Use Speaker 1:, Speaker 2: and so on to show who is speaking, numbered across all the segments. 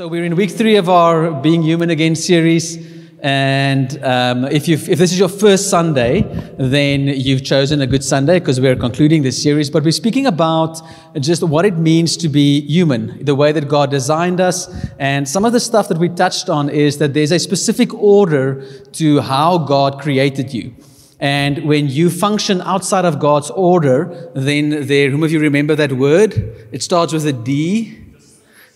Speaker 1: So we're in week three of our Being Human Again series. And um, if, if this is your first Sunday, then you've chosen a good Sunday because we're concluding this series. But we're speaking about just what it means to be human, the way that God designed us. And some of the stuff that we touched on is that there's a specific order to how God created you. And when you function outside of God's order, then there, whom of you remember that word? It starts with a D.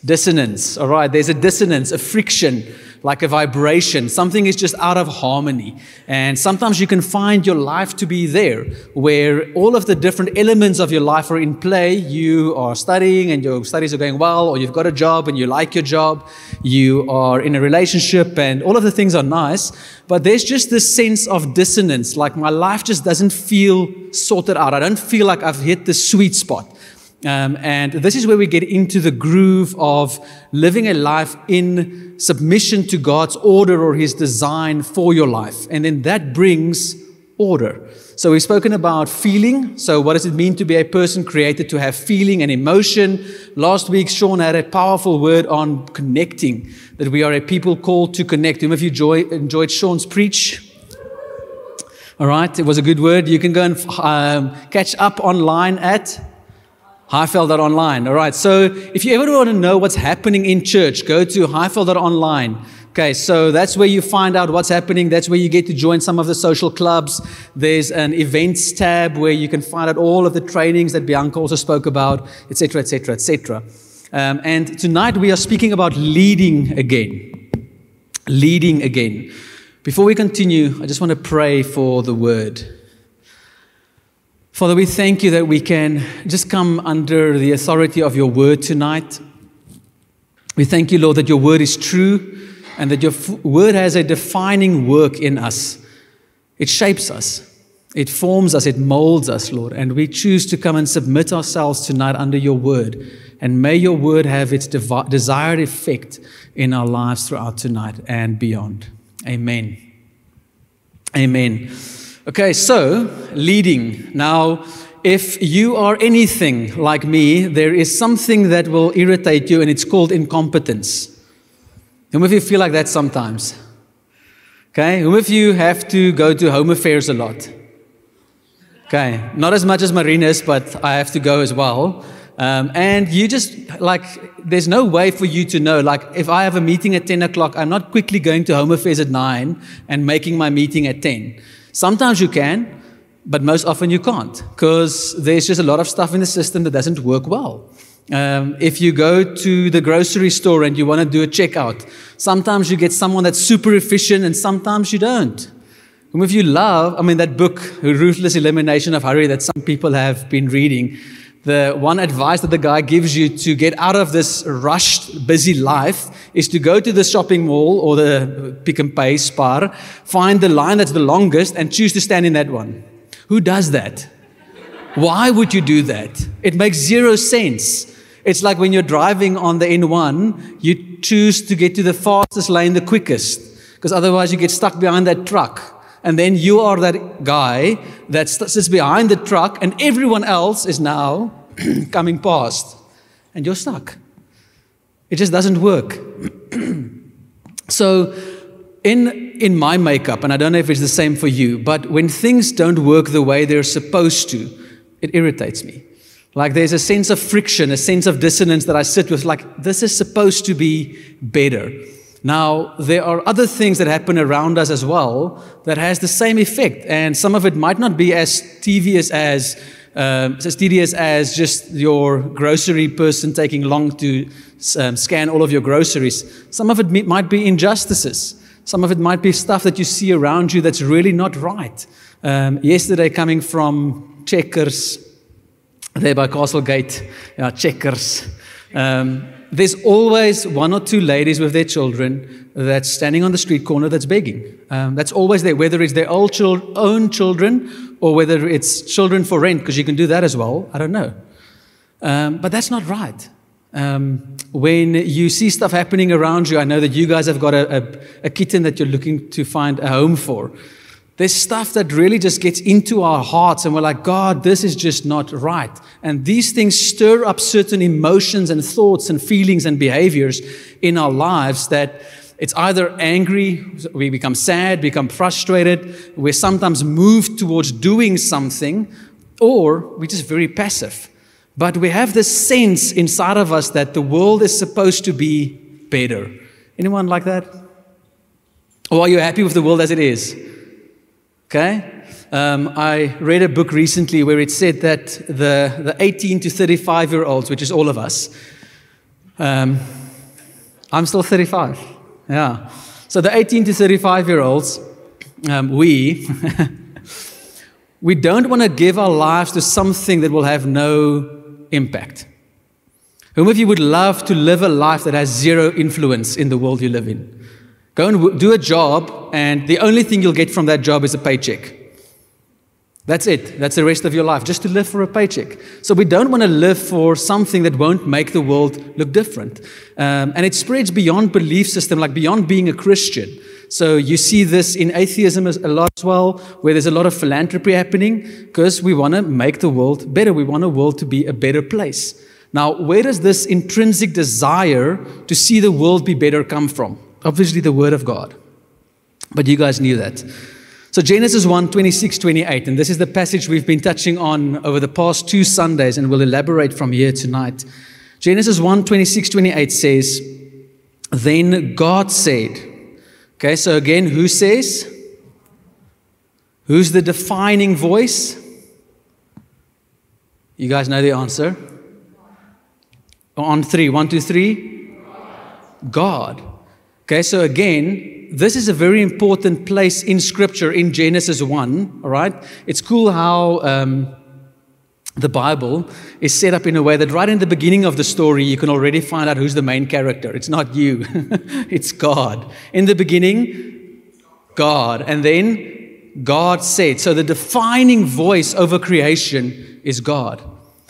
Speaker 1: Dissonance. All right. There's a dissonance, a friction like a vibration. Something is just out of harmony. And sometimes you can find your life to be there, where all of the different elements of your life are in play. You are studying and your studies are going well, or you've got a job and you like your job. You are in a relationship and all of the things are nice. But there's just this sense of dissonance, like my life just doesn't feel sorted out. I don't feel like I've hit the sweet spot. Um, and this is where we get into the groove of living a life in submission to God's order or His design for your life. And then that brings order. So we've spoken about feeling. So what does it mean to be a person created to have feeling and emotion? Last week, Sean had a powerful word on connecting, that we are a people called to connect. Of you enjoy, enjoyed Sean's preach? All right, it was a good word. You can go and um, catch up online at Highveld.online. All right. So if you ever want to know what's happening in church, go to Highveld.online. Okay, so that's where you find out what's happening. That's where you get to join some of the social clubs. There's an events tab where you can find out all of the trainings that Bianca also spoke about, etc., etc., etc. and tonight we are speaking about leading again. Leading again. Before we continue, I just want to pray for the word. Father, we thank you that we can just come under the authority of your word tonight. We thank you, Lord, that your word is true and that your word has a defining work in us. It shapes us, it forms us, it molds us, Lord. And we choose to come and submit ourselves tonight under your word. And may your word have its desired effect in our lives throughout tonight and beyond. Amen. Amen. Okay, so leading. Now, if you are anything like me, there is something that will irritate you, and it's called incompetence. Whom of you feel like that sometimes? Okay, whom of you have to go to home affairs a lot? Okay, not as much as Marina's, but I have to go as well. Um, and you just like, there's no way for you to know. Like, if I have a meeting at 10 o'clock, I'm not quickly going to home affairs at 9 and making my meeting at 10. Sometimes you can, but most often you can't because there's just a lot of stuff in the system that doesn't work well. Um, if you go to the grocery store and you want to do a checkout, sometimes you get someone that's super efficient and sometimes you don't. And if you love, I mean, that book, Ruthless Elimination of Hurry, that some people have been reading, the one advice that the guy gives you to get out of this rushed, busy life is to go to the shopping mall or the Pick n Pay Spar, find the line that's the longest, and choose to stand in that one. Who does that? Why would you do that? It makes zero sense. It's like when you're driving on the N1, you choose to get to the fastest lane the quickest, because otherwise you get stuck behind that truck and then you are that guy that sits behind the truck, and everyone else is now coming past, and you're stuck. It just doesn't work. so, in, in my makeup, and I don't know if it's the same for you, but when things don't work the way they're supposed to, it irritates me. Like there's a sense of friction, a sense of dissonance that I sit with, like, this is supposed to be better. Now, there are other things that happen around us as well that has the same effect, and some of it might not be as tedious as um, as tedious as just your grocery person taking long to um, scan all of your groceries. Some of it might be injustices. Some of it might be stuff that you see around you that's really not right. Um, yesterday, coming from Checkers, there by Castlegate, yeah, Checkers. Um, there's always one or two ladies with their children that's standing on the street corner that's begging. Um, that's always there, whether it's their old chil- own children or whether it's children for rent, because you can do that as well. I don't know. Um, but that's not right. Um, when you see stuff happening around you, I know that you guys have got a, a, a, kitten that you're looking to find a home for. There's stuff that really just gets into our hearts, and we're like, God, this is just not right. And these things stir up certain emotions and thoughts and feelings and behaviors in our lives that it's either angry, we become sad, become frustrated, we're sometimes moved towards doing something, or we're just very passive. But we have this sense inside of us that the world is supposed to be better. Anyone like that? Or are you happy with the world as it is? Okay? Um, I read a book recently where it said that the, the 18 to 35 year olds, which is all of us, um, I'm still 35. Yeah. So the 18 to 35 year olds, um, we, we don't want to give our lives to something that will have no impact. Whom of you would love to live a life that has zero influence in the world you live in? Go and do a job, and the only thing you'll get from that job is a paycheck. That's it. That's the rest of your life, just to live for a paycheck. So we don't want to live for something that won't make the world look different. Um, and it spreads beyond belief system, like beyond being a Christian. So you see this in atheism a lot as well, where there's a lot of philanthropy happening because we want to make the world better. We want the world to be a better place. Now, where does this intrinsic desire to see the world be better come from? Obviously, the Word of God. But you guys knew that. So, Genesis 1 26, 28, and this is the passage we've been touching on over the past two Sundays, and we'll elaborate from here tonight. Genesis 1 26, 28 says, Then God said, Okay, so again, who says? Who's the defining voice? You guys know the answer. On three, one, two, three. God. Okay, so again, this is a very important place in Scripture in Genesis 1, all right? It's cool how um, the Bible is set up in a way that right in the beginning of the story, you can already find out who's the main character. It's not you, it's God. In the beginning, God. And then God said. So the defining voice over creation is God.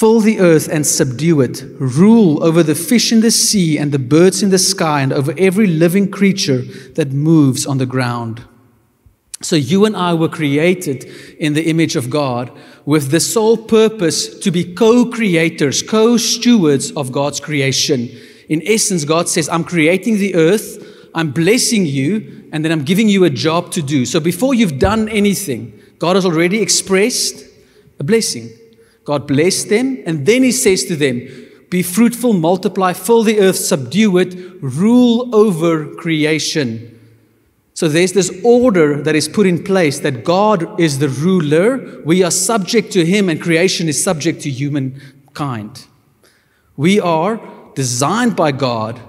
Speaker 1: Fill the earth and subdue it. Rule over the fish in the sea and the birds in the sky and over every living creature that moves on the ground. So you and I were created in the image of God with the sole purpose to be co creators, co stewards of God's creation. In essence, God says, I'm creating the earth, I'm blessing you, and then I'm giving you a job to do. So before you've done anything, God has already expressed a blessing. God blessed them, and then he says to them, Be fruitful, multiply, fill the earth, subdue it, rule over creation. So there's this order that is put in place that God is the ruler, we are subject to him, and creation is subject to humankind. We are designed by God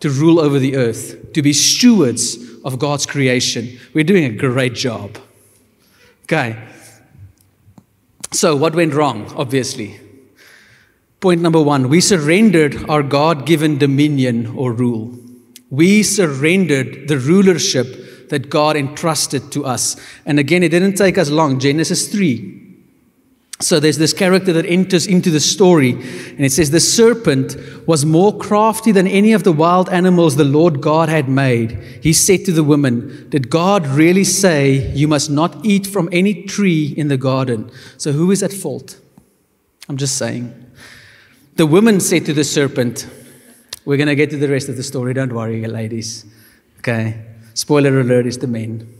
Speaker 1: to rule over the earth, to be stewards of God's creation. We're doing a great job. Okay. So, what went wrong? Obviously. Point number one we surrendered our God given dominion or rule. We surrendered the rulership that God entrusted to us. And again, it didn't take us long. Genesis 3. So there's this character that enters into the story, and it says, The serpent was more crafty than any of the wild animals the Lord God had made. He said to the woman, Did God really say, You must not eat from any tree in the garden? So who is at fault? I'm just saying. The woman said to the serpent, We're going to get to the rest of the story, don't worry, ladies. Okay. Spoiler alert is the men.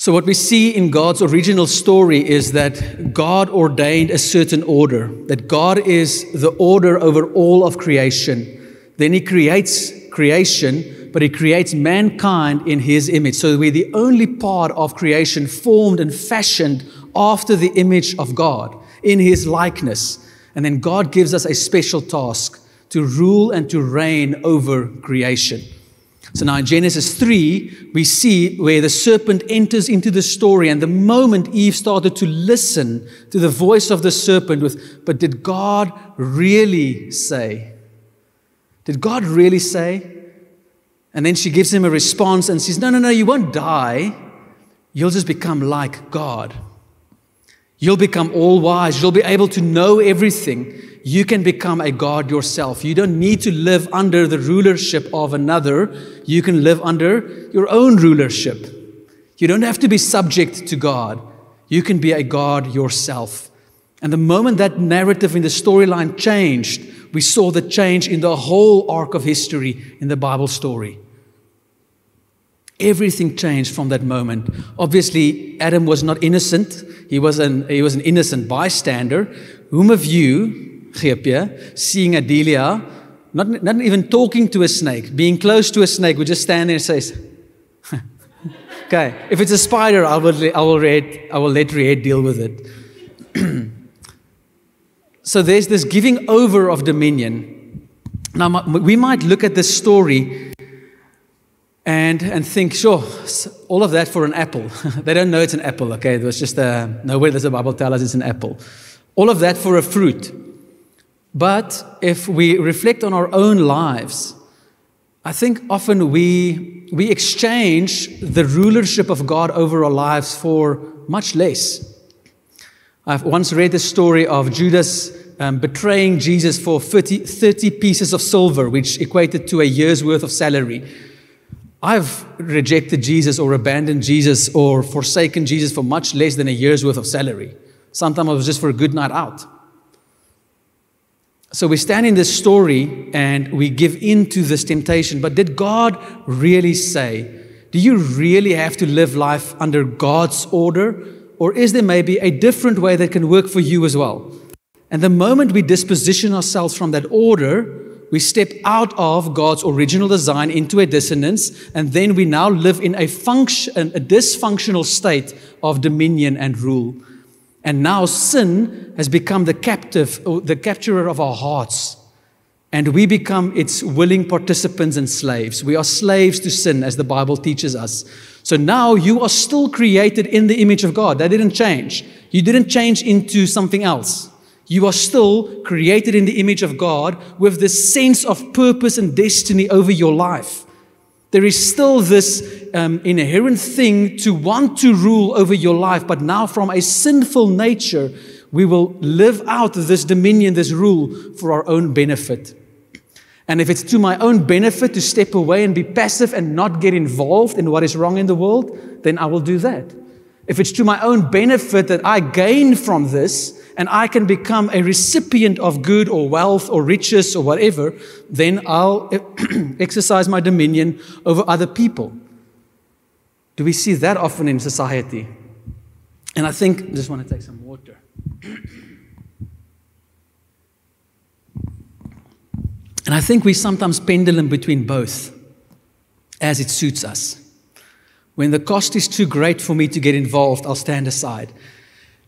Speaker 1: So, what we see in God's original story is that God ordained a certain order, that God is the order over all of creation. Then He creates creation, but He creates mankind in His image. So, we're the only part of creation formed and fashioned after the image of God, in His likeness. And then God gives us a special task to rule and to reign over creation. So now in Genesis 3, we see where the serpent enters into the story. And the moment Eve started to listen to the voice of the serpent, with, but did God really say? Did God really say? And then she gives him a response and says, No, no, no, you won't die. You'll just become like God. You'll become all wise. You'll be able to know everything you can become a God yourself. You don't need to live under the rulership of another. You can live under your own rulership. You don't have to be subject to God. You can be a God yourself. And the moment that narrative in the storyline changed, we saw the change in the whole arc of history in the Bible story. Everything changed from that moment. Obviously, Adam was not innocent. He was an, he was an innocent bystander. Whom of you GP, seeing Adelia, not, not even talking to a snake, being close to a snake, would just stand there and say, okay, if it's a spider, I will, I will, read, I will let Red deal with it. so there's this giving over of dominion. Now, we might look at this story and, and think, sure, all of that for an apple. they don't know it's an apple, okay? It was just a, nowhere does the Bible tell us it's an apple. All of that for a fruit. But if we reflect on our own lives, I think often we, we exchange the rulership of God over our lives for much less. I've once read the story of Judas um, betraying Jesus for 30, 30 pieces of silver, which equated to a year's worth of salary. I've rejected Jesus or abandoned Jesus or forsaken Jesus for much less than a year's worth of salary. Sometimes it was just for a good night out. So we stand in this story and we give in to this temptation. But did God really say, do you really have to live life under God's order? Or is there maybe a different way that can work for you as well? And the moment we disposition ourselves from that order, we step out of God's original design into a dissonance, and then we now live in a function, a dysfunctional state of dominion and rule. And now sin has become the captive, uh, the capturer of our hearts. And we become its willing participants and slaves. We are slaves to sin, as the Bible teaches us. So now you are still created in the image of God. That didn't change. You didn't change into something else. You are still created in the image of God with this sense of purpose and destiny over your life. There is still this um, inherent thing to want to rule over your life, but now from a sinful nature, we will live out this dominion, this rule for our own benefit. And if it's to my own benefit to step away and be passive and not get involved in what is wrong in the world, then I will do that. If it's to my own benefit that I gain from this, and I can become a recipient of good or wealth or riches or whatever, then I'll exercise my dominion over other people. Do we see that often in society? And I think, I just want to take some water. And I think we sometimes pendulum between both as it suits us. When the cost is too great for me to get involved, I'll stand aside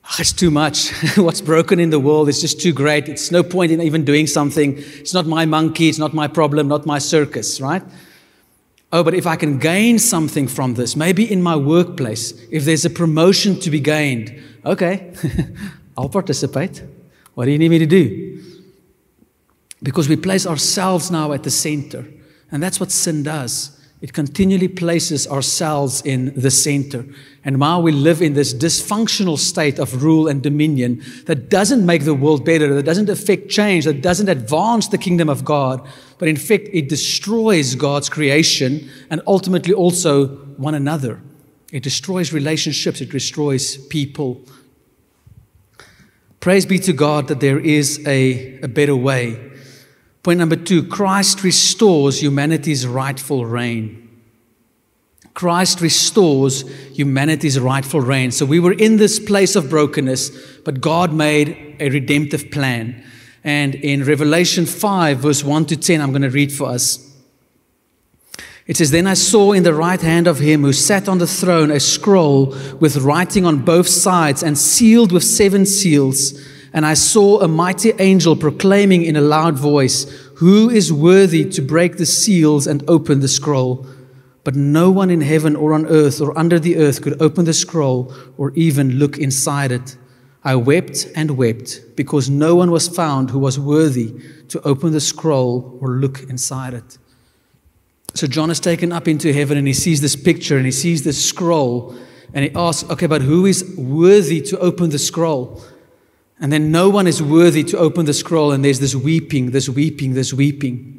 Speaker 1: Ah, it's too much. What's broken in the world is just too great. It's no point in even doing something. It's not my monkey. It's not my problem, not my circus, right? Oh, but if I can gain something from this, maybe in my workplace, if there's a promotion to be gained, okay, I'll participate. What do you need me to do? Because we place ourselves now at the center. And that's what sin does. It continually places ourselves in the center. And while we live in this dysfunctional state of rule and dominion that doesn't make the world better, that doesn't affect change, that doesn't advance the kingdom of God, but in fact, it destroys God's creation and ultimately also one another. It destroys relationships, it destroys people. Praise be to God that there is a, a better way. Point number two Christ restores humanity's rightful reign. Christ restores humanity's rightful reign. So we were in this place of brokenness, but God made a redemptive plan. And in Revelation 5, verse 1 to 10, I'm going to read for us. It says, Then I saw in the right hand of him who sat on the throne a scroll with writing on both sides and sealed with seven seals. And I saw a mighty angel proclaiming in a loud voice, Who is worthy to break the seals and open the scroll? But no one in heaven or on earth or under the earth could open the scroll or even look inside it. I wept and wept because no one was found who was worthy to open the scroll or look inside it. So John is taken up into heaven and he sees this picture and he sees this scroll and he asks, okay, but who is worthy to open the scroll? And then no one is worthy to open the scroll, and there's this weeping, this weeping, this weeping.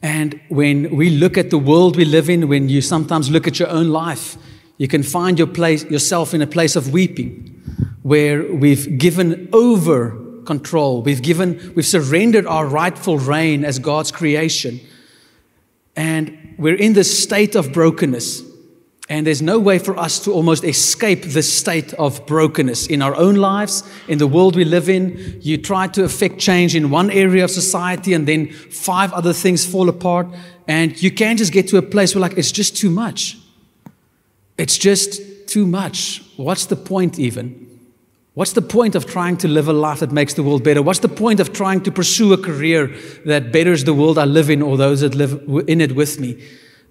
Speaker 1: And when we look at the world we live in, when you sometimes look at your own life, you can find your place, yourself in a place of weeping, where we've given over control, we've given, we've surrendered our rightful reign as God's creation, and we're in this state of brokenness. And there's no way for us to almost escape this state of brokenness in our own lives, in the world we live in. You try to affect change in one area of society, and then five other things fall apart. And you can't just get to a place where, like, it's just too much. It's just too much. What's the point, even? What's the point of trying to live a life that makes the world better? What's the point of trying to pursue a career that betters the world I live in or those that live in it with me?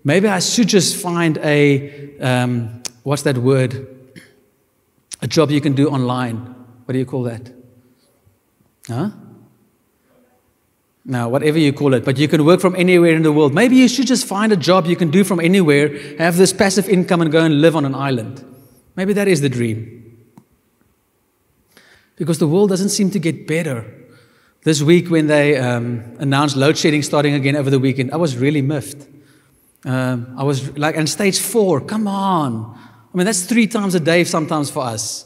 Speaker 1: Maybe I should just find a, um, what's that word? A job you can do online. What do you call that? Huh? Now, whatever you call it, but you can work from anywhere in the world. Maybe you should just find a job you can do from anywhere, have this passive income, and go and live on an island. Maybe that is the dream. Because the world doesn't seem to get better. This week, when they um, announced load shedding starting again over the weekend, I was really miffed. Um, I was like, and stage four, come on. I mean, that's three times a day sometimes for us.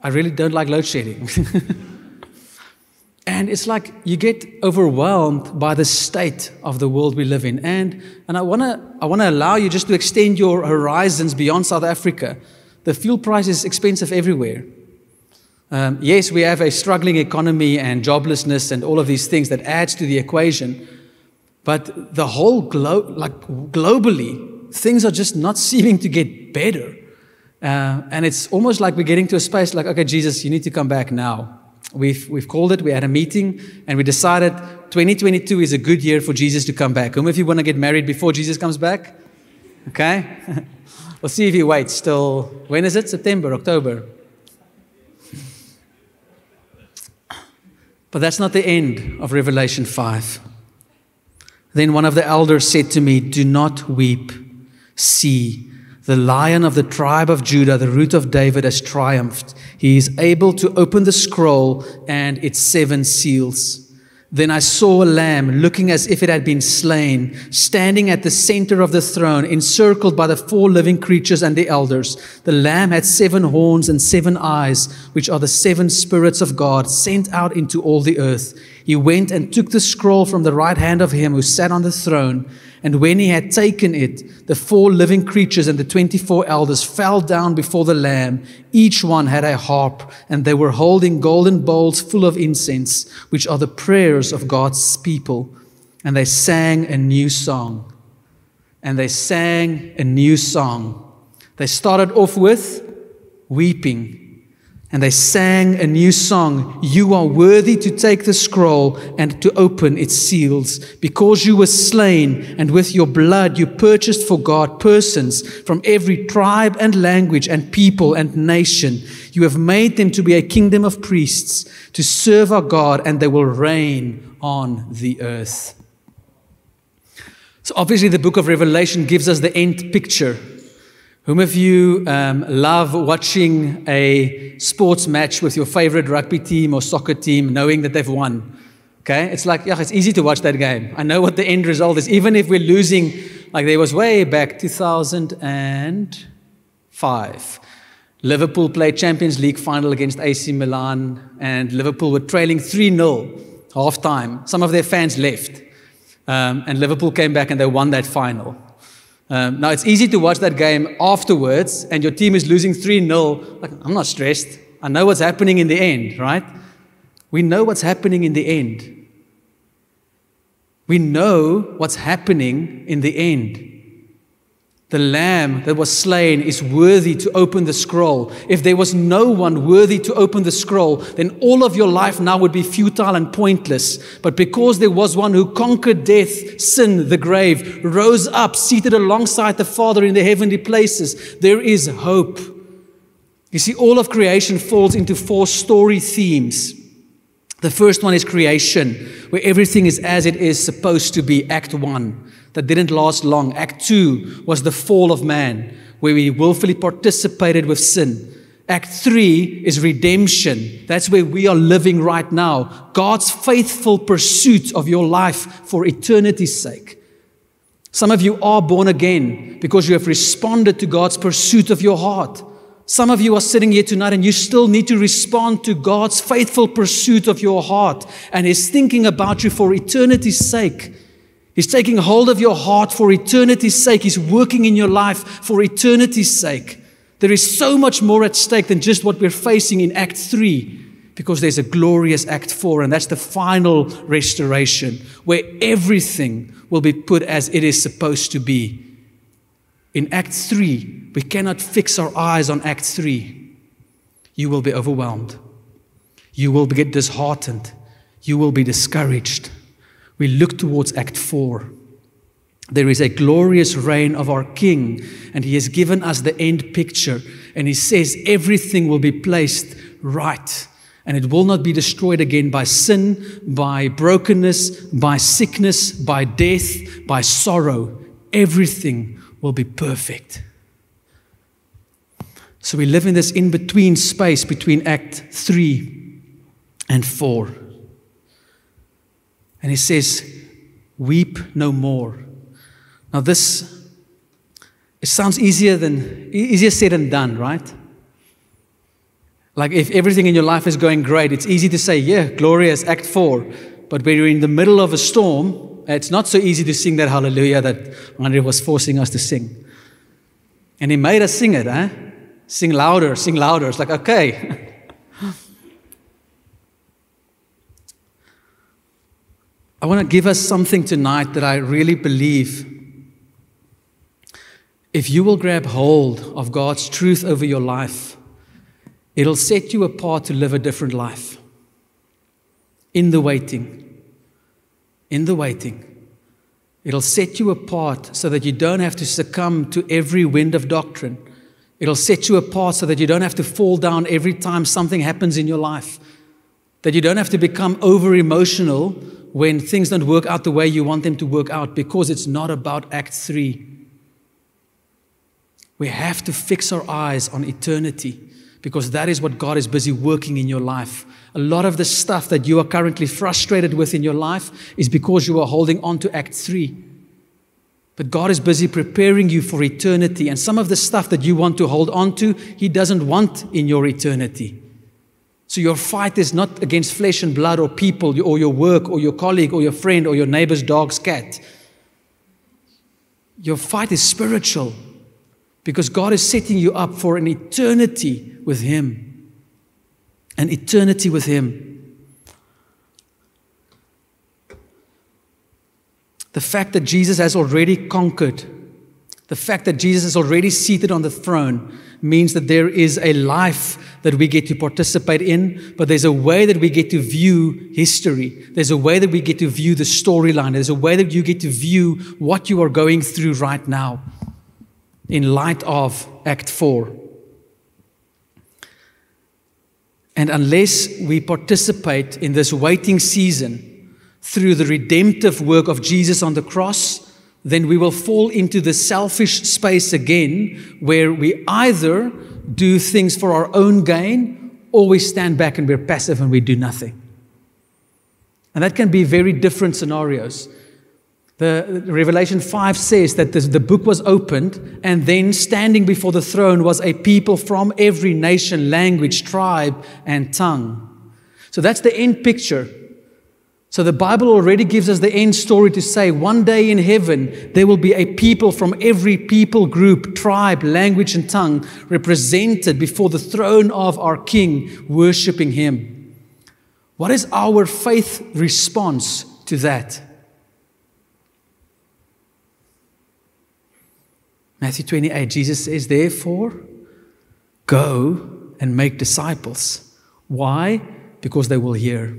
Speaker 1: I really don't like load shedding. and it's like you get overwhelmed by the state of the world we live in. And, and I want to I wanna allow you just to extend your horizons beyond South Africa. The fuel price is expensive everywhere. Um, yes, we have a struggling economy and joblessness and all of these things that adds to the equation. But the whole globe, like globally, things are just not seeming to get better. Uh, and it's almost like we're getting to a space like, okay, Jesus, you need to come back now. We've, we've called it, we had a meeting, and we decided 2022 is a good year for Jesus to come back. Whom if you want to get married before Jesus comes back? Okay? we'll see if he waits till, when is it? September, October. But that's not the end of Revelation 5. Then one of the elders said to me, Do not weep. See, the lion of the tribe of Judah, the root of David, has triumphed. He is able to open the scroll and its seven seals. Then I saw a lamb looking as if it had been slain, standing at the center of the throne, encircled by the four living creatures and the elders. The lamb had seven horns and seven eyes, which are the seven spirits of God sent out into all the earth. He went and took the scroll from the right hand of him who sat on the throne. And when he had taken it, the four living creatures and the 24 elders fell down before the Lamb. Each one had a harp, and they were holding golden bowls full of incense, which are the prayers of God's people. And they sang a new song. And they sang a new song. They started off with weeping and they sang a new song. You are worthy to take the scroll and to open its seals. Because you were slain, and with your blood you purchased for God persons from every tribe and language and people and nation. You have made them to be a kingdom of priests to serve our God, and they will reign on the earth. So, obviously, the book of Revelation gives us the end picture. Whom of you um, love watching a sports match with your favorite rugby team or soccer team, knowing that they've won? Okay, it's like, yeah, it's easy to watch that game. I know what the end result is, even if we're losing, like there was way back 2005. Liverpool played Champions League final against AC Milan, and Liverpool were trailing 3 0 half time. Some of their fans left. Um, and Liverpool came back and they won that final. Um, now, it's easy to watch that game afterwards and your team is losing 3 0. Like, I'm not stressed. I know what's happening in the end, right? We know what's happening in the end. We know what's happening in the end. The lamb that was slain is worthy to open the scroll. If there was no one worthy to open the scroll, then all of your life now would be futile and pointless. But because there was one who conquered death, sin, the grave, rose up, seated alongside the Father in the heavenly places, there is hope. You see, all of creation falls into four story themes. The first one is creation, where everything is as it is supposed to be, Act 1 that didn't last long. Act 2 was the fall of man, where we willfully participated with sin. Act 3 is redemption. That's where we are living right now. God's faithful pursuit of your life for eternity's sake. Some of you are born again because you have responded to God's pursuit of your heart. Some of you are sitting here tonight and you still need to respond to God's faithful pursuit of your heart and He's thinking about you for eternity's sake. He's taking hold of your heart for eternity's sake. He's working in your life for eternity's sake. There is so much more at stake than just what we're facing in Act 3 because there's a glorious Act 4, and that's the final restoration where everything will be put as it is supposed to be. In Act 3, we cannot fix our eyes on Act 3. You will be overwhelmed. You will get disheartened. You will be discouraged we look towards Act 4. There is a glorious reign of our King, and He has given us the end picture. And He says everything will be placed right, and it will not be destroyed again by sin, by brokenness, by sickness, by death, by sorrow. Everything will be perfect. So we live in this in between space between Act 3 and 4. And he says, Weep no more. Now, this it sounds easier than easier said than done, right? Like if everything in your life is going great, it's easy to say, yeah, glorious, act four. But when you're in the middle of a storm, it's not so easy to sing that hallelujah that Andre was forcing us to sing. And he made us sing it, huh? Sing louder, sing louder. It's like, okay. I want to give us something tonight that I really believe. If you will grab hold of God's truth over your life, it'll set you apart to live a different life. In the waiting. In the waiting. It'll set you apart so that you don't have to succumb to every wind of doctrine. It'll set you apart so that you don't have to fall down every time something happens in your life. That you don't have to become over emotional when things don't work out the way you want them to work out because it's not about Act 3. We have to fix our eyes on eternity because that is what God is busy working in your life. A lot of the stuff that you are currently frustrated with in your life is because you are holding on to Act 3. But God is busy preparing you for eternity. And some of the stuff that you want to hold on to, He doesn't want in your eternity. So your fight is not against flesh and blood or people or your work or your colleague or your friend or your neighbor's dog's cat. Your fight is spiritual because God is setting you up for an eternity with Him. An eternity with Him. The fact that Jesus has already conquered, the fact that Jesus is already seated on the throne, means that there is a life that we get to participate in, but there's a way that we get to view history. There's a way that we get to view the storyline. There's a way that you get to view what you are going through right now in light of Act 4. And unless we participate in this waiting season through the redemptive work of Jesus on the cross, then we will fall into the selfish space again where we either do things for our own gain or we stand back and we're passive and we do nothing. And that can be very different scenarios. The Revelation 5 says that this, the book was opened, and then standing before the throne was a people from every nation, language, tribe, and tongue. So that's the end picture. So the Bible already gives us the end story to say one day in heaven there will be a people from every people group, tribe, language, and tongue represented before the throne of our King, worshiping Him. What is our faith response to that? Matthew 28, Jesus says, Therefore, go and make disciples. Why? Because they will hear.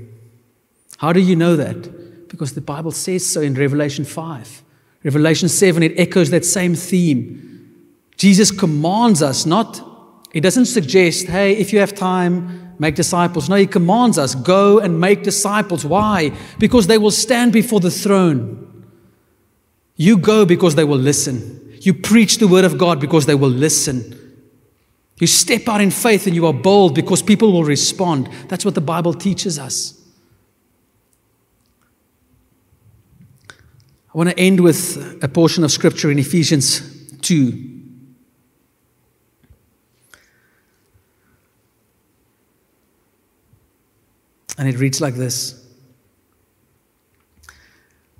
Speaker 1: How do you know that? Because the Bible says so in Revelation 5. Revelation 7, it echoes that same theme. Jesus commands us, not, he doesn't suggest, hey, if you have time, make disciples. No, he commands us, go and make disciples. Why? Because they will stand before the throne. You go because they will listen. You preach the word of God because they will listen. You step out in faith and you are bold because people will respond. That's what the Bible teaches us. I want to end with a portion of scripture in Ephesians 2. And it reads like this.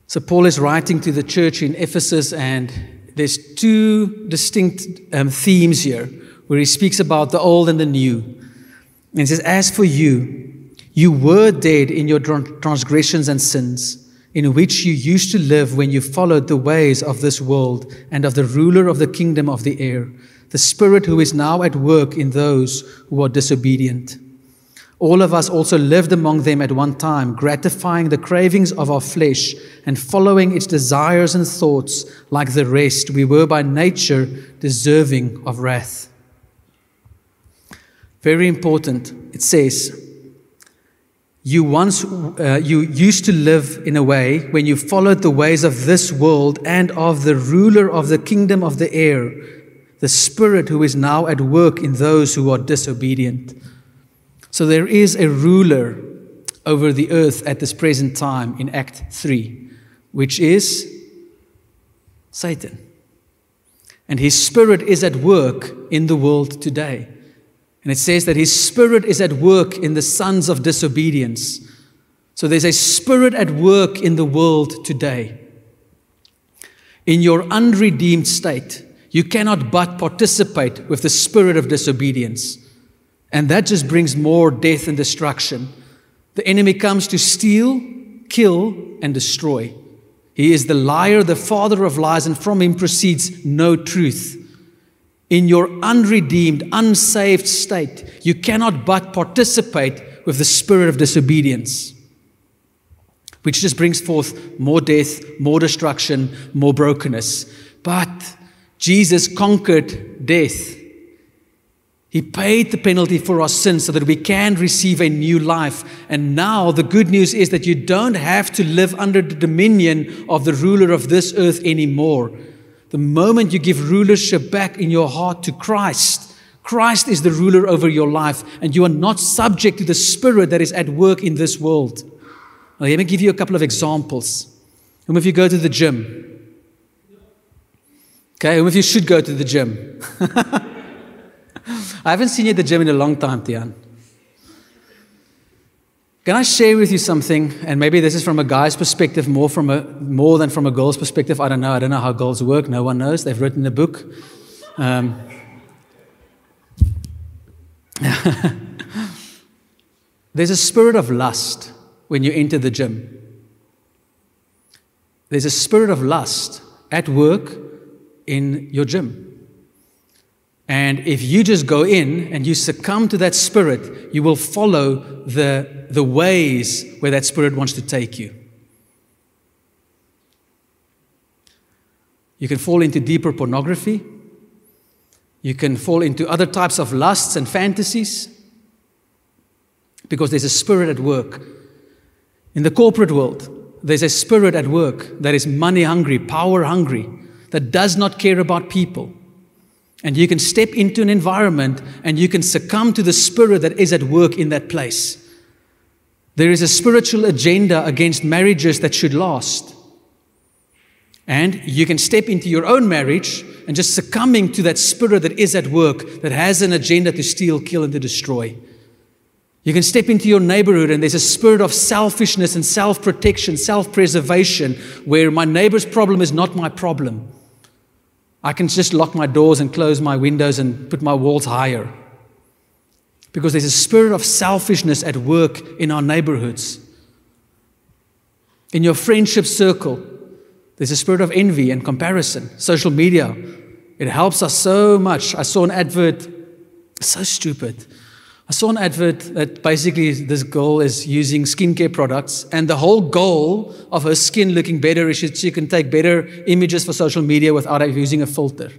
Speaker 1: So, Paul is writing to the church in Ephesus, and there's two distinct um, themes here where he speaks about the old and the new. And he says, As for you, you were dead in your transgressions and sins in which you used to live when you followed the ways of this world and of the ruler of the kingdom of the air, the Spirit who is now at work in those who are disobedient. All of us also lived among them at one time, gratifying the cravings of our flesh and following its desires and thoughts. Like the rest, we were by nature deserving of wrath. Very important. It says, you once uh, you used to live in a way when you followed the ways of this world and of the ruler of the kingdom of the air, the spirit who is now at work in those who are disobedient. So there is a ruler over the earth at this present time in Act 3, which is Satan. And his spirit is at work in the world today. And it says that his spirit is at work in the sons of disobedience. So there's a spirit at work in the world today. In your unredeemed state, you cannot but participate with the spirit of disobedience. And that just brings more death and destruction. The enemy comes to steal, kill, and destroy. He is the liar, the father of lies, and from him proceeds no truth in your unredeemed, unsaved state, you cannot but participate with the spirit of disobedience, which just brings forth more death, more destruction, more brokenness. But Jesus conquered death. He paid the penalty for our sins so that we can receive a new life. And now the good news is that you don't have to live under the dominion of the ruler of this earth anymore. The moment you give rulership back in your heart to Christ, Christ is the ruler over your life, and you are not subject to the spirit that is at work in this world. Now, let me give you a couple of examples. Whom of you go to the gym? Okay, whom of you should go to the gym? I haven't seen you at the gym in a long time, Tian. Can I share with you something? And maybe this is from a guy's perspective, more from a more than from a girl's perspective. I don't know. I don't know how girls work. No one knows. They've written a book. Um, There's a spirit of lust when you enter the gym. There's a spirit of lust at work in your gym. And if you just go in and you succumb to that spirit, you will follow the, the ways where that spirit wants to take you. You can fall into deeper pornography. You can fall into other types of lusts and fantasies because there's a spirit at work. In the corporate world, there's a spirit at work that is money hungry, power hungry, that does not care about people. And you can step into an environment and you can succumb to the spirit that is at work in that place. There is a spiritual agenda against marriages that should last. And you can step into your own marriage and just succumbing to that spirit that is at work, that has an agenda to steal, kill, and to destroy. You can step into your neighborhood and there's a spirit of selfishness and self protection, self preservation, where my neighbor's problem is not my problem. I can just lock my doors and close my windows and put my walls higher. Because there's a spirit of selfishness at work in our neighborhoods. In your friendship circle, there's a spirit of envy and comparison. Social media, it helps us so much. I saw an advert, so stupid. I saw an advert that basically this girl is using skincare products, and the whole goal of her skin looking better is she can take better images for social media without using a filter.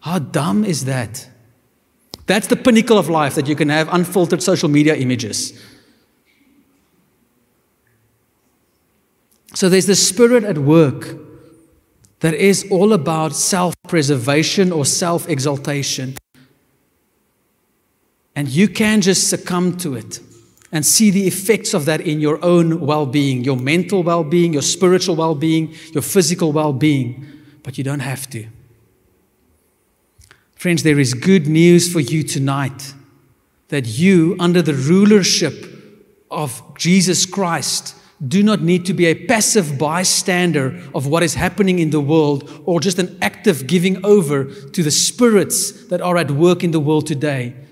Speaker 1: How dumb is that? That's the pinnacle of life that you can have unfiltered social media images. So there's this spirit at work that is all about self preservation or self exaltation. And you can just succumb to it and see the effects of that in your own well being, your mental well being, your spiritual well being, your physical well being. But you don't have to. Friends, there is good news for you tonight that you, under the rulership of Jesus Christ, do not need to be a passive bystander of what is happening in the world or just an active giving over to the spirits that are at work in the world today.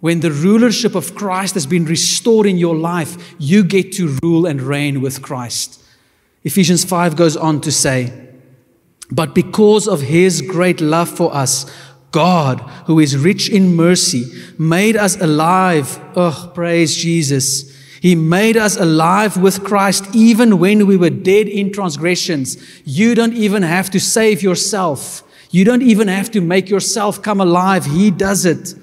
Speaker 1: When the rulership of Christ has been restored in your life, you get to rule and reign with Christ. Ephesians 5 goes on to say, But because of his great love for us, God, who is rich in mercy, made us alive. Oh, praise Jesus he made us alive with Christ even when we were dead in transgressions. You don't even have to save yourself. You don't even have to make yourself come alive. He does it.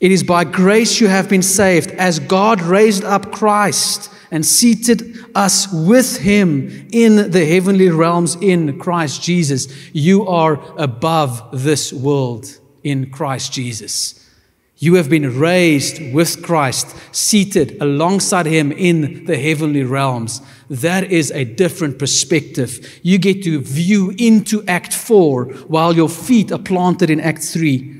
Speaker 1: It is by grace you have been saved, as God raised up Christ and seated us with him in the heavenly realms in Christ Jesus. You are above this world in Christ Jesus. You have been raised with Christ, seated alongside Him in the heavenly realms. That is a different perspective. You get to view into Act 4 while your feet are planted in Act 3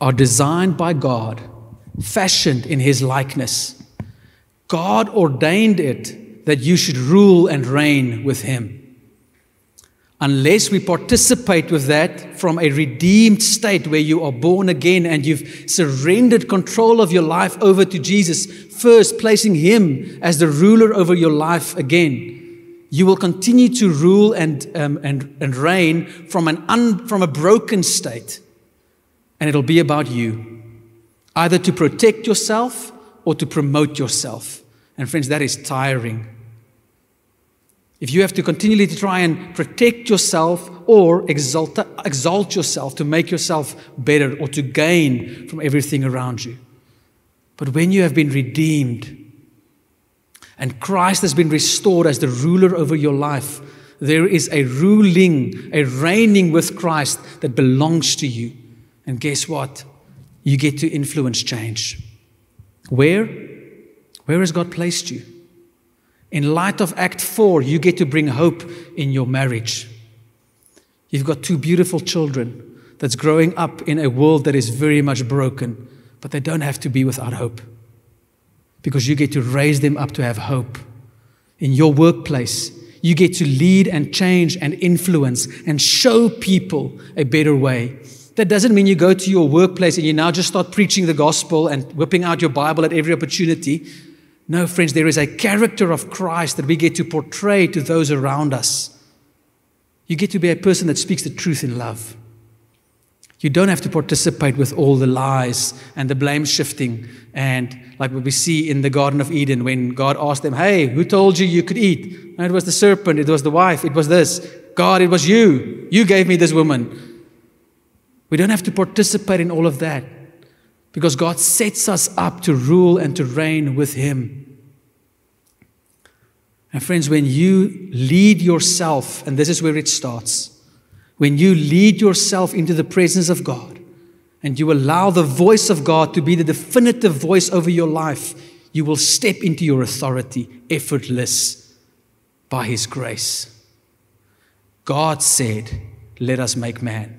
Speaker 1: are designed by God, fashioned in His likeness. God ordained it that you should rule and reign with Him. Unless we participate with that from a redeemed state where you are born again and you've surrendered control of your life over to Jesus, first placing Him as the ruler over your life again, you will continue to rule and, um, and, and reign from, an un, from a broken state and it'll be about you, either to protect yourself or to promote yourself. And friends, that is tiring. If you have to continually try and protect yourself or exalt, exalt yourself to make yourself better or to gain from everything around you. But when you have been redeemed and Christ has been restored as the ruler over your life, there is a ruling, a reigning with Christ that belongs to you. And guess what? You get to influence change. Where? Where has God placed you? In light of Act 4, you get to bring hope in your marriage. You've got two beautiful children that's growing up in a world that is very much broken, but they don't have to be without hope because you get to raise them up to have hope. In your workplace, you get to lead and change and influence and show people a better way. That doesn't mean you go to your workplace and you now just start preaching the gospel and whipping out your Bible at every opportunity. No, friends, there is a character of Christ that we get to portray to those around us. You get to be a person that speaks the truth in love. You don't have to participate with all the lies and the blame shifting. And like what we see in the Garden of Eden when God asked them, Hey, who told you you could eat? And it was the serpent, it was the wife, it was this. God, it was you. You gave me this woman. We don't have to participate in all of that because God sets us up to rule and to reign with Him. And friends, when you lead yourself, and this is where it starts, when you lead yourself into the presence of God and you allow the voice of God to be the definitive voice over your life, you will step into your authority effortless by His grace. God said, Let us make man.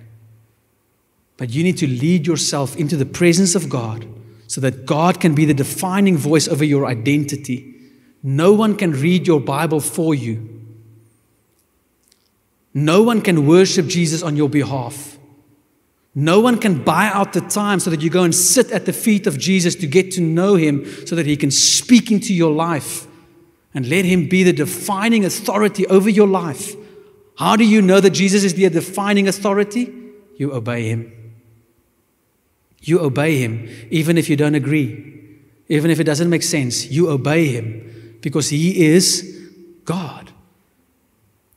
Speaker 1: But you need to lead yourself into the presence of God so that God can be the defining voice over your identity. No one can read your Bible for you. No one can worship Jesus on your behalf. No one can buy out the time so that you go and sit at the feet of Jesus to get to know him so that he can speak into your life and let him be the defining authority over your life. How do you know that Jesus is the defining authority? You obey him. You obey him even if you don't agree, even if it doesn't make sense. You obey him because he is God.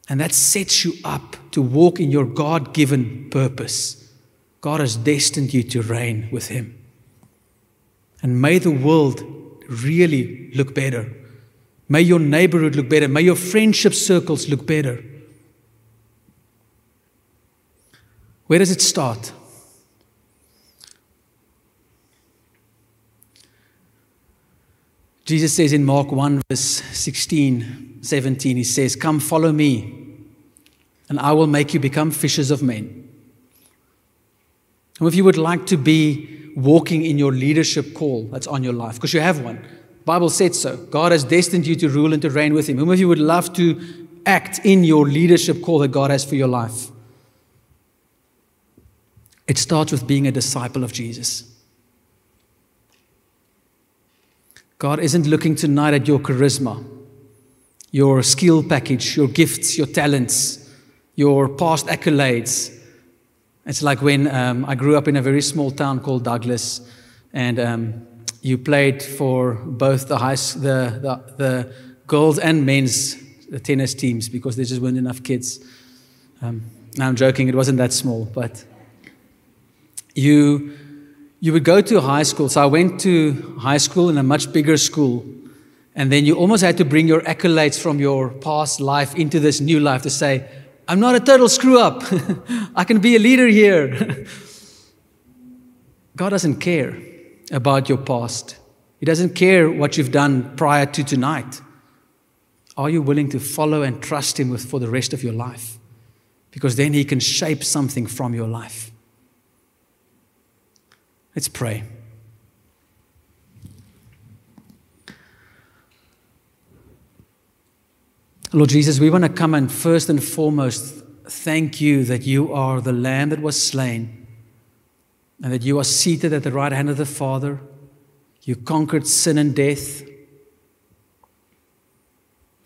Speaker 1: And that sets you up to walk in your God given purpose. God has destined you to reign with Him. And may the world really look better. May your neighborhood look better. May your friendship circles look better. Where does it start? Jesus says in Mark 1, verse 16, 17, He says, Come follow me, and I will make you become fishers of men. And if you would like to be walking in your leadership call that's on your life, because you have one, Bible said so. God has destined you to rule and to reign with Him. Whom of you would love to act in your leadership call that God has for your life? It starts with being a disciple of Jesus. God isn't looking tonight at your charisma, your skill package, your gifts, your talents, your past accolades. It's like when um, I grew up in a very small town called Douglas, and um, you played for both the, high, the, the, the girls and men's tennis teams because there just weren't enough kids. Um, I'm joking, it wasn't that small, but you you would go to high school. So I went to high school in a much bigger school. And then you almost had to bring your accolades from your past life into this new life to say, I'm not a total screw up. I can be a leader here. God doesn't care about your past, He doesn't care what you've done prior to tonight. Are you willing to follow and trust Him with, for the rest of your life? Because then He can shape something from your life. Let's pray. Lord Jesus, we want to come and first and foremost thank you that you are the Lamb that was slain and that you are seated at the right hand of the Father. You conquered sin and death.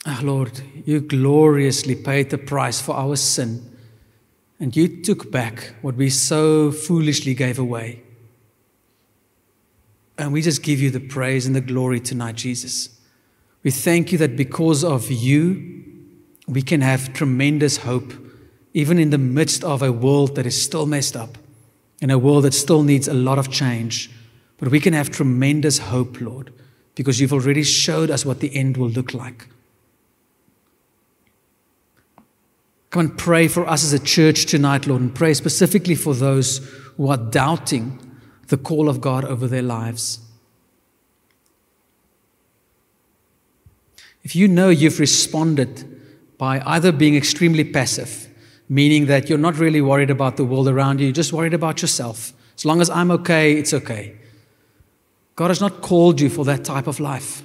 Speaker 1: Oh, Lord, you gloriously paid the price for our sin, and you took back what we so foolishly gave away. And we just give you the praise and the glory tonight, Jesus. We thank you that because of you, we can have tremendous hope, even in the midst of a world that is still messed up, in a world that still needs a lot of change. But we can have tremendous hope, Lord, because you've already showed us what the end will look like. Come and pray for us as a church tonight, Lord, and pray specifically for those who are doubting the call of God over their lives. If you know you've responded by either being extremely passive, meaning that you're not really worried about the world around you, you're just worried about yourself. As long as I'm okay, it's okay. God has not called you for that type of life.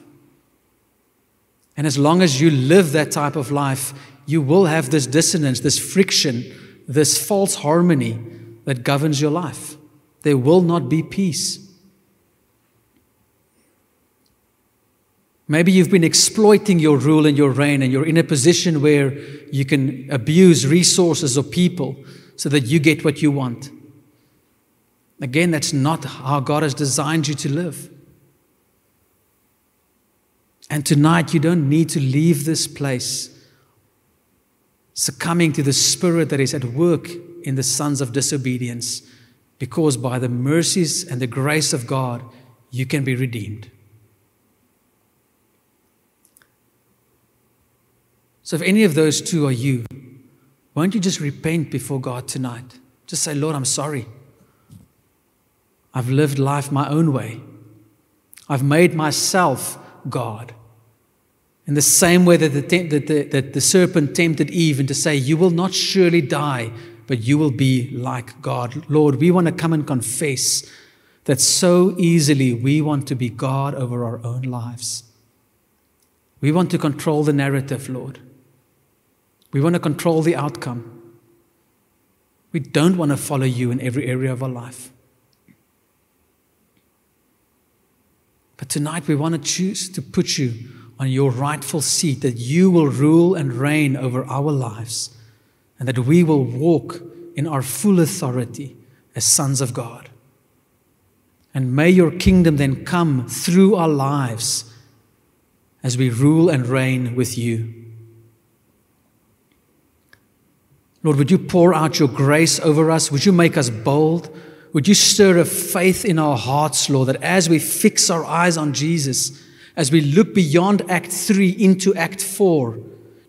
Speaker 1: And as long as you live that type of life, you will have this dissonance, this friction, this false harmony that governs your life there will not be peace. Maybe you've been exploiting your rule and your reign, and you're in a position where you can abuse resources or people so that you get what you want. Again, that's not how God has designed you to live. And tonight, you don't need to leave this place succumbing to the spirit that is at work in the sons of disobedience, because by the mercies and the grace of God, you can be redeemed. So, if any of those two are you, won't you just repent before God tonight? Just say, Lord, I'm sorry. I've lived life my own way. I've made myself God. In the same way that the, that, the, that the serpent tempted Eve and to say, You will not surely die, but you will be like God. Lord, we want to come and confess that so easily we want to be God over our own lives. We want to control the narrative, Lord. We want to control the outcome. We don't want to follow you in every area of our life. But tonight we want to choose to put you on your rightful seat, that you will rule and reign over our lives, and that we will walk in our full authority as sons of God. And may your kingdom then come through our lives as we rule and reign with you. Lord, would you pour out your grace over us? Would you make us bold? Would you stir a faith in our hearts, Lord, that as we fix our eyes on Jesus, as we look beyond Act 3 into Act 4,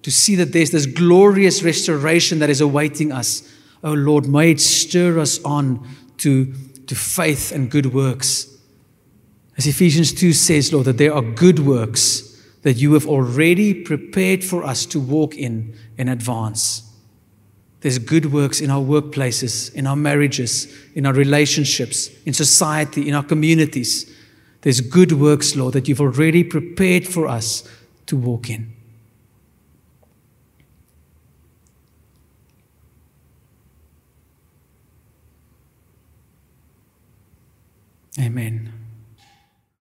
Speaker 1: to see that there's this glorious restoration that is awaiting us, oh Lord, may it stir us on to, to faith and good works. As Ephesians 2 says, Lord, that there are good works that you have already prepared for us to walk in in advance. There's good works in our workplaces, in our marriages, in our relationships, in society, in our communities. There's good works, Lord, that you've already prepared for us to walk in. Amen.